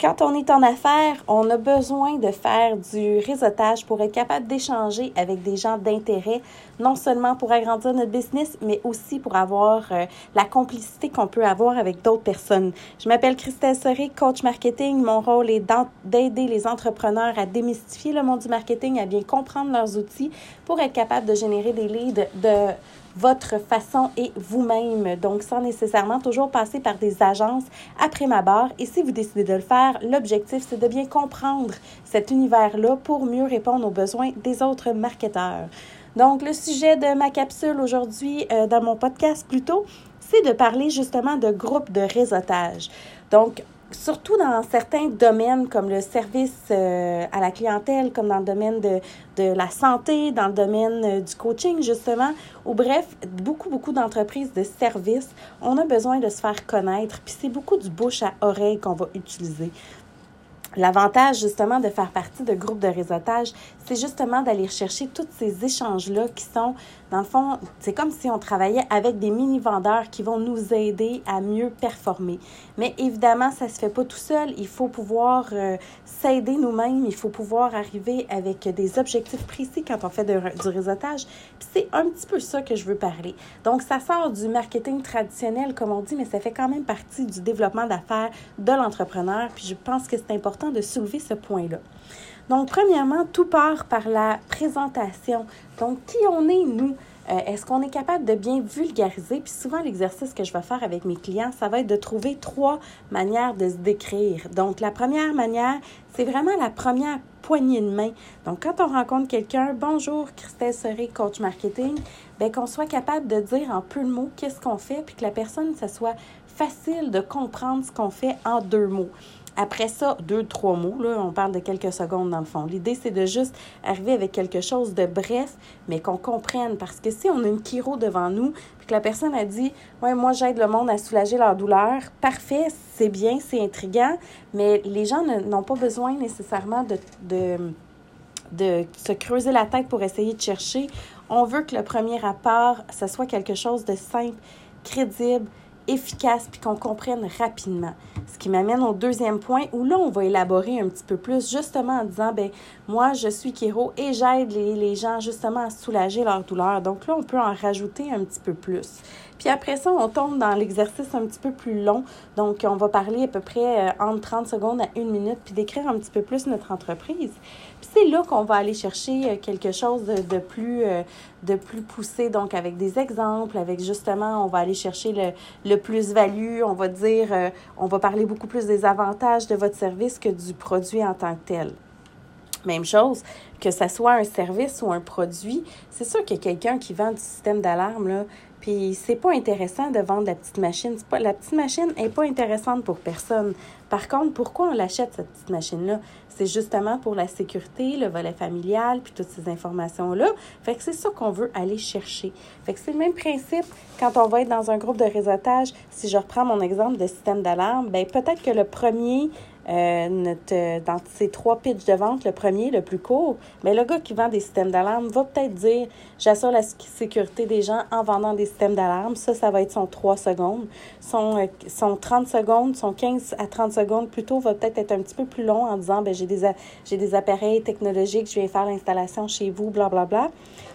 Quand on est en affaires, on a besoin de faire du réseautage pour être capable d'échanger avec des gens d'intérêt, non seulement pour agrandir notre business, mais aussi pour avoir euh, la complicité qu'on peut avoir avec d'autres personnes. Je m'appelle Christelle Soré, coach marketing. Mon rôle est d'aider les entrepreneurs à démystifier le monde du marketing, à bien comprendre leurs outils pour être capable de générer des leads de votre façon et vous-même. Donc, sans nécessairement toujours passer par des agences après ma barre. Et si vous décidez de le faire, l'objectif, c'est de bien comprendre cet univers-là pour mieux répondre aux besoins des autres marketeurs. Donc, le sujet de ma capsule aujourd'hui, euh, dans mon podcast plutôt, c'est de parler justement de groupes de réseautage. Donc, surtout dans certains domaines comme le service euh, à la clientèle, comme dans le domaine de, de la santé, dans le domaine euh, du coaching justement, ou bref, beaucoup, beaucoup d'entreprises de services, on a besoin de se faire connaître, puis c'est beaucoup du bouche à oreille qu'on va utiliser. L'avantage justement de faire partie de groupes de réseautage, c'est justement d'aller chercher tous ces échanges-là qui sont, dans le fond, c'est comme si on travaillait avec des mini-vendeurs qui vont nous aider à mieux performer. Mais évidemment, ça ne se fait pas tout seul. Il faut pouvoir euh, s'aider nous-mêmes. Il faut pouvoir arriver avec des objectifs précis quand on fait du réseautage. Puis c'est un petit peu ça que je veux parler. Donc, ça sort du marketing traditionnel, comme on dit, mais ça fait quand même partie du développement d'affaires de l'entrepreneur. Puis je pense que c'est important de soulever ce point-là. Donc, premièrement, tout part par la présentation. Donc, qui on est, nous? Euh, est-ce qu'on est capable de bien vulgariser? Puis souvent, l'exercice que je vais faire avec mes clients, ça va être de trouver trois manières de se décrire. Donc, la première manière, c'est vraiment la première poignée de main. Donc, quand on rencontre quelqu'un, bonjour, Christelle Serré, coach marketing, bien qu'on soit capable de dire en peu de mots qu'est-ce qu'on fait, puis que la personne, ça soit facile de comprendre ce qu'on fait en deux mots. Après ça, deux, trois mots, là, on parle de quelques secondes dans le fond. L'idée, c'est de juste arriver avec quelque chose de bref, mais qu'on comprenne. Parce que si on a une chiro devant nous, puis que la personne a dit Ouais, moi, j'aide le monde à soulager leur douleur, parfait, c'est bien, c'est intriguant, mais les gens n'ont pas besoin nécessairement de, de, de se creuser la tête pour essayer de chercher. On veut que le premier rapport, ce soit quelque chose de simple, crédible, efficace puis qu'on comprenne rapidement. Ce qui m'amène au deuxième point où là, on va élaborer un petit peu plus, justement en disant, ben moi, je suis Kiro et j'aide les, les, gens justement à soulager leur douleur. Donc là, on peut en rajouter un petit peu plus. Puis après ça, on tombe dans l'exercice un petit peu plus long. Donc, on va parler à peu près euh, entre 30 secondes à une minute, puis décrire un petit peu plus notre entreprise. C'est là qu'on va aller chercher euh, quelque chose de, de plus, euh, de plus poussé, donc avec des exemples, avec justement, on va aller chercher le, plus-value, on va dire, on va parler beaucoup plus des avantages de votre service que du produit en tant que tel. Même chose, que ce soit un service ou un produit, c'est sûr qu'il y a quelqu'un qui vend du système d'alarme, là, puis c'est pas intéressant de vendre la petite machine. La petite machine est pas intéressante pour personne. Par contre, pourquoi on l'achète, cette petite machine-là? C'est justement pour la sécurité, le volet familial, puis toutes ces informations-là. Fait que c'est ça qu'on veut aller chercher. Fait que c'est le même principe quand on va être dans un groupe de réseautage. Si je reprends mon exemple de système d'alarme, ben peut-être que le premier euh, notre, dans ces trois pitches de vente, le premier, le plus court, mais le gars qui vend des systèmes d'alarme va peut-être dire J'assure la sécurité des gens en vendant des systèmes d'alarme. Ça, ça va être son 3 secondes. Son, euh, son 30 secondes, son 15 à 30 secondes plutôt va peut-être être un petit peu plus long en disant ben, J'ai des, j'ai des appareils technologiques, je viens faire l'installation chez vous, blablabla. Bla, bla.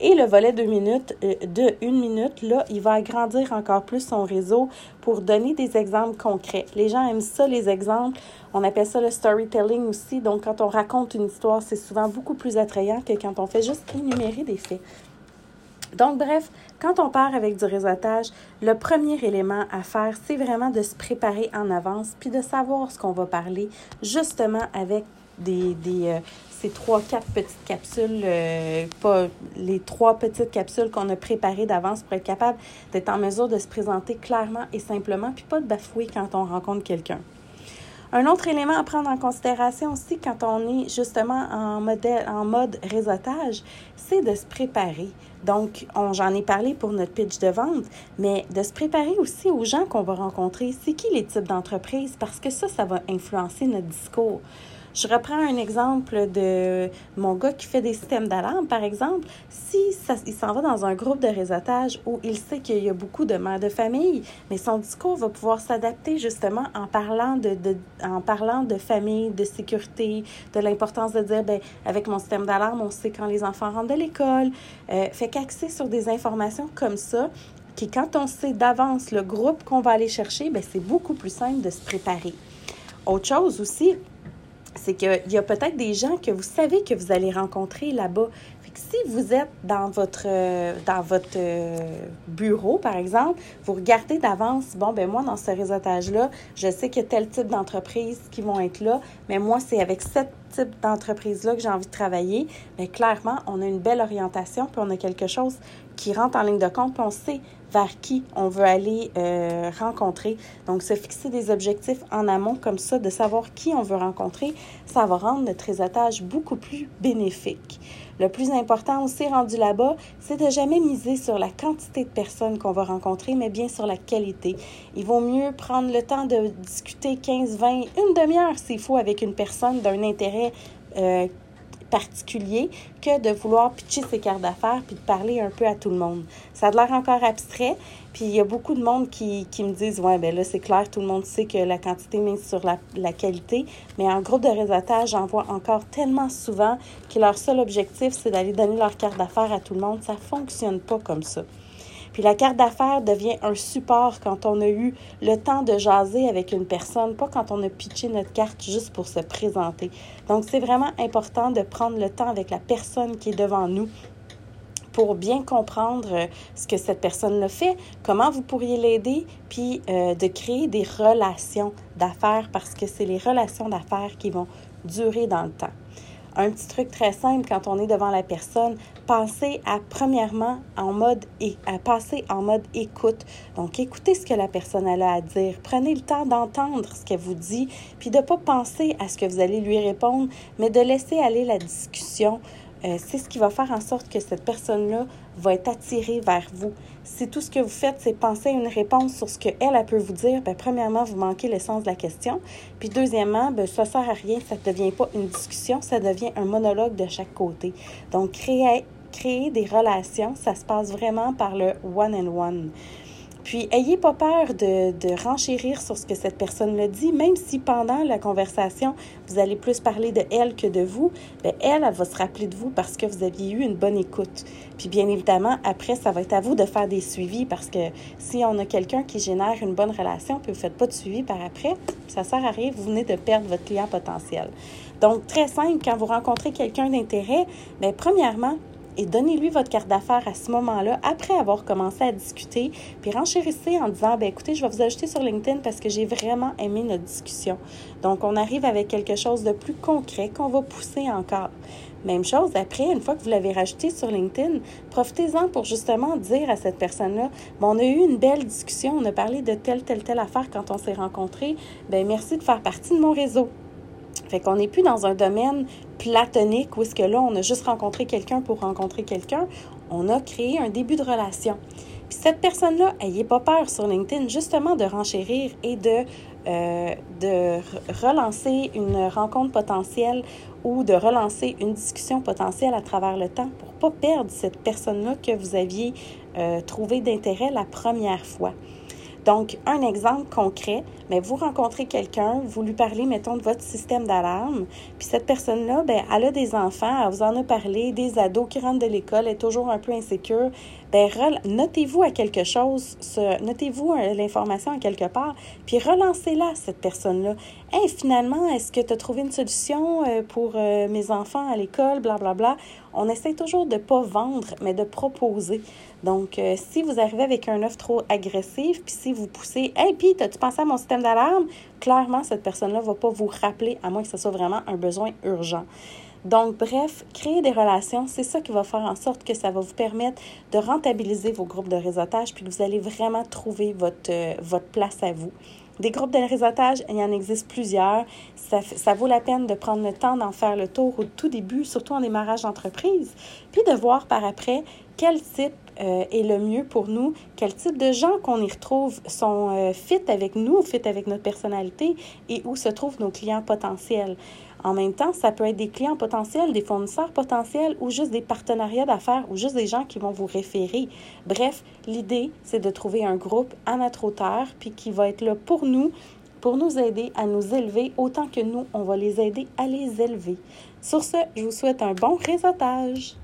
Et le volet de minutes, euh, de une minute, là, il va agrandir encore plus son réseau pour donner des exemples concrets. Les gens aiment ça, les exemples. On appelle ça le storytelling aussi. Donc, quand on raconte une histoire, c'est souvent beaucoup plus attrayant que quand on fait juste énumérer des faits. Donc, bref, quand on part avec du réseautage, le premier élément à faire, c'est vraiment de se préparer en avance, puis de savoir ce qu'on va parler, justement avec des, des euh, ces trois, quatre petites capsules, euh, pas les trois petites capsules qu'on a préparées d'avance pour être capable d'être en mesure de se présenter clairement et simplement, puis pas de bafouer quand on rencontre quelqu'un. Un autre élément à prendre en considération aussi quand on est justement en, modèle, en mode réseautage, c'est de se préparer. Donc, j'en ai parlé pour notre pitch de vente, mais de se préparer aussi aux gens qu'on va rencontrer. C'est qui les types d'entreprises? Parce que ça, ça va influencer notre discours. Je reprends un exemple de mon gars qui fait des systèmes d'alarme, par exemple. Si ça, il s'en va dans un groupe de réseautage où il sait qu'il y a beaucoup de mères de famille, mais son discours va pouvoir s'adapter justement en parlant de, de, en parlant de famille, de sécurité, de l'importance de dire, ben avec mon système d'alarme, on sait quand les enfants rentrent de l'école. Euh, fait qu'axer sur des informations comme ça, qui, quand on sait d'avance le groupe qu'on va aller chercher, ben c'est beaucoup plus simple de se préparer. Autre chose aussi, c'est qu'il y a peut-être des gens que vous savez que vous allez rencontrer là-bas. si vous êtes dans votre, dans votre euh, bureau, par exemple, vous regardez d'avance, bon, ben moi, dans ce réseautage-là, je sais qu'il y a tel type d'entreprises qui vont être là, mais moi, c'est avec cette type d'entreprise-là que j'ai envie de travailler, mais clairement, on a une belle orientation, puis on a quelque chose qui rentre en ligne de compte, on sait vers qui on veut aller euh, rencontrer. Donc, se fixer des objectifs en amont comme ça, de savoir qui on veut rencontrer, ça va rendre notre réseautage beaucoup plus bénéfique. Le plus important aussi rendu là-bas, c'est de jamais miser sur la quantité de personnes qu'on va rencontrer, mais bien sur la qualité. Il vaut mieux prendre le temps de discuter 15, 20, une demi-heure s'il faut avec une personne d'un intérêt euh, particulier que de vouloir pitcher ses cartes d'affaires puis de parler un peu à tout le monde. Ça a l'air encore abstrait, puis il y a beaucoup de monde qui, qui me disent Ouais, ben là, c'est clair, tout le monde sait que la quantité mise sur la, la qualité, mais en groupe de réseautage, j'en vois encore tellement souvent que leur seul objectif, c'est d'aller donner leur carte d'affaires à tout le monde. Ça fonctionne pas comme ça. Puis la carte d'affaires devient un support quand on a eu le temps de jaser avec une personne, pas quand on a pitché notre carte juste pour se présenter. Donc, c'est vraiment important de prendre le temps avec la personne qui est devant nous pour bien comprendre euh, ce que cette personne-là fait, comment vous pourriez l'aider, puis euh, de créer des relations d'affaires parce que c'est les relations d'affaires qui vont durer dans le temps. Un petit truc très simple quand on est devant la personne, pensez à premièrement en mode et à passer en mode écoute. Donc écoutez ce que la personne a à dire, prenez le temps d'entendre ce qu'elle vous dit, puis de pas penser à ce que vous allez lui répondre, mais de laisser aller la discussion. Euh, c'est ce qui va faire en sorte que cette personne-là va être attirée vers vous. Si tout ce que vous faites, c'est penser à une réponse sur ce qu'elle, elle peut vous dire, bien, premièrement, vous manquez le sens de la question. Puis deuxièmement, bien, ça ne sert à rien, ça ne devient pas une discussion, ça devient un monologue de chaque côté. Donc, créer, créer des relations, ça se passe vraiment par le one-on-one. one on one puis, ayez pas peur de, de renchérir sur ce que cette personne le dit, même si pendant la conversation, vous allez plus parler de elle que de vous, bien, elle, elle va se rappeler de vous parce que vous aviez eu une bonne écoute. Puis, bien évidemment, après, ça va être à vous de faire des suivis parce que si on a quelqu'un qui génère une bonne relation, puis vous ne faites pas de suivi par après, ça sert à rien, vous venez de perdre votre client potentiel. Donc, très simple, quand vous rencontrez quelqu'un d'intérêt, bien, premièrement, et donnez-lui votre carte d'affaires à ce moment-là, après avoir commencé à discuter, puis renchérissez en disant, ben écoutez, je vais vous ajouter sur LinkedIn parce que j'ai vraiment aimé notre discussion. Donc, on arrive avec quelque chose de plus concret qu'on va pousser encore. Même chose, après, une fois que vous l'avez rajouté sur LinkedIn, profitez-en pour justement dire à cette personne-là, on a eu une belle discussion, on a parlé de telle, telle, telle affaire quand on s'est rencontrés, ben merci de faire partie de mon réseau. Fait qu'on n'est plus dans un domaine platonique où est-ce que là, on a juste rencontré quelqu'un pour rencontrer quelqu'un. On a créé un début de relation. Puis cette personne-là, ayez pas peur sur LinkedIn justement de renchérir et de, euh, de relancer une rencontre potentielle ou de relancer une discussion potentielle à travers le temps pour pas perdre cette personne-là que vous aviez euh, trouvé d'intérêt la première fois. Donc, un exemple concret, mais vous rencontrez quelqu'un, vous lui parlez, mettons, de votre système d'alarme, puis cette personne-là, ben, elle a des enfants, elle vous en a parlé, des ados qui rentrent de l'école, est toujours un peu insécure. Ben, notez-vous à quelque chose, notez-vous euh, l'information à quelque part, puis relancez-la, cette personne-là. Hey, finalement, est-ce que tu as trouvé une solution euh, pour euh, mes enfants à l'école, blablabla? On essaie toujours de ne pas vendre, mais de proposer. Donc, si vous arrivez avec un offre trop agressive, puis si vous poussez, hey, puis, as-tu pensé à mon système d'alarme, clairement, cette personne-là ne va pas vous rappeler, à moins que ce soit vraiment un besoin urgent. Donc, bref, créer des relations, c'est ça qui va faire en sorte que ça va vous permettre de rentabiliser vos groupes de réseautage, puis que vous allez vraiment trouver votre, euh, votre place à vous. Des groupes de réseautage, il y en existe plusieurs. Ça, vaut la peine de prendre le temps d'en faire le tour au tout début, surtout en démarrage d'entreprise, puis de voir par après quel type euh, est le mieux pour nous, quel type de gens qu'on y retrouve sont euh, fit avec nous, fit avec notre personnalité et où se trouvent nos clients potentiels. En même temps, ça peut être des clients potentiels, des fournisseurs potentiels ou juste des partenariats d'affaires ou juste des gens qui vont vous référer. Bref, l'idée, c'est de trouver un groupe à notre hauteur puis qui va être là pour nous, pour nous aider à nous élever autant que nous, on va les aider à les élever. Sur ce, je vous souhaite un bon réseautage.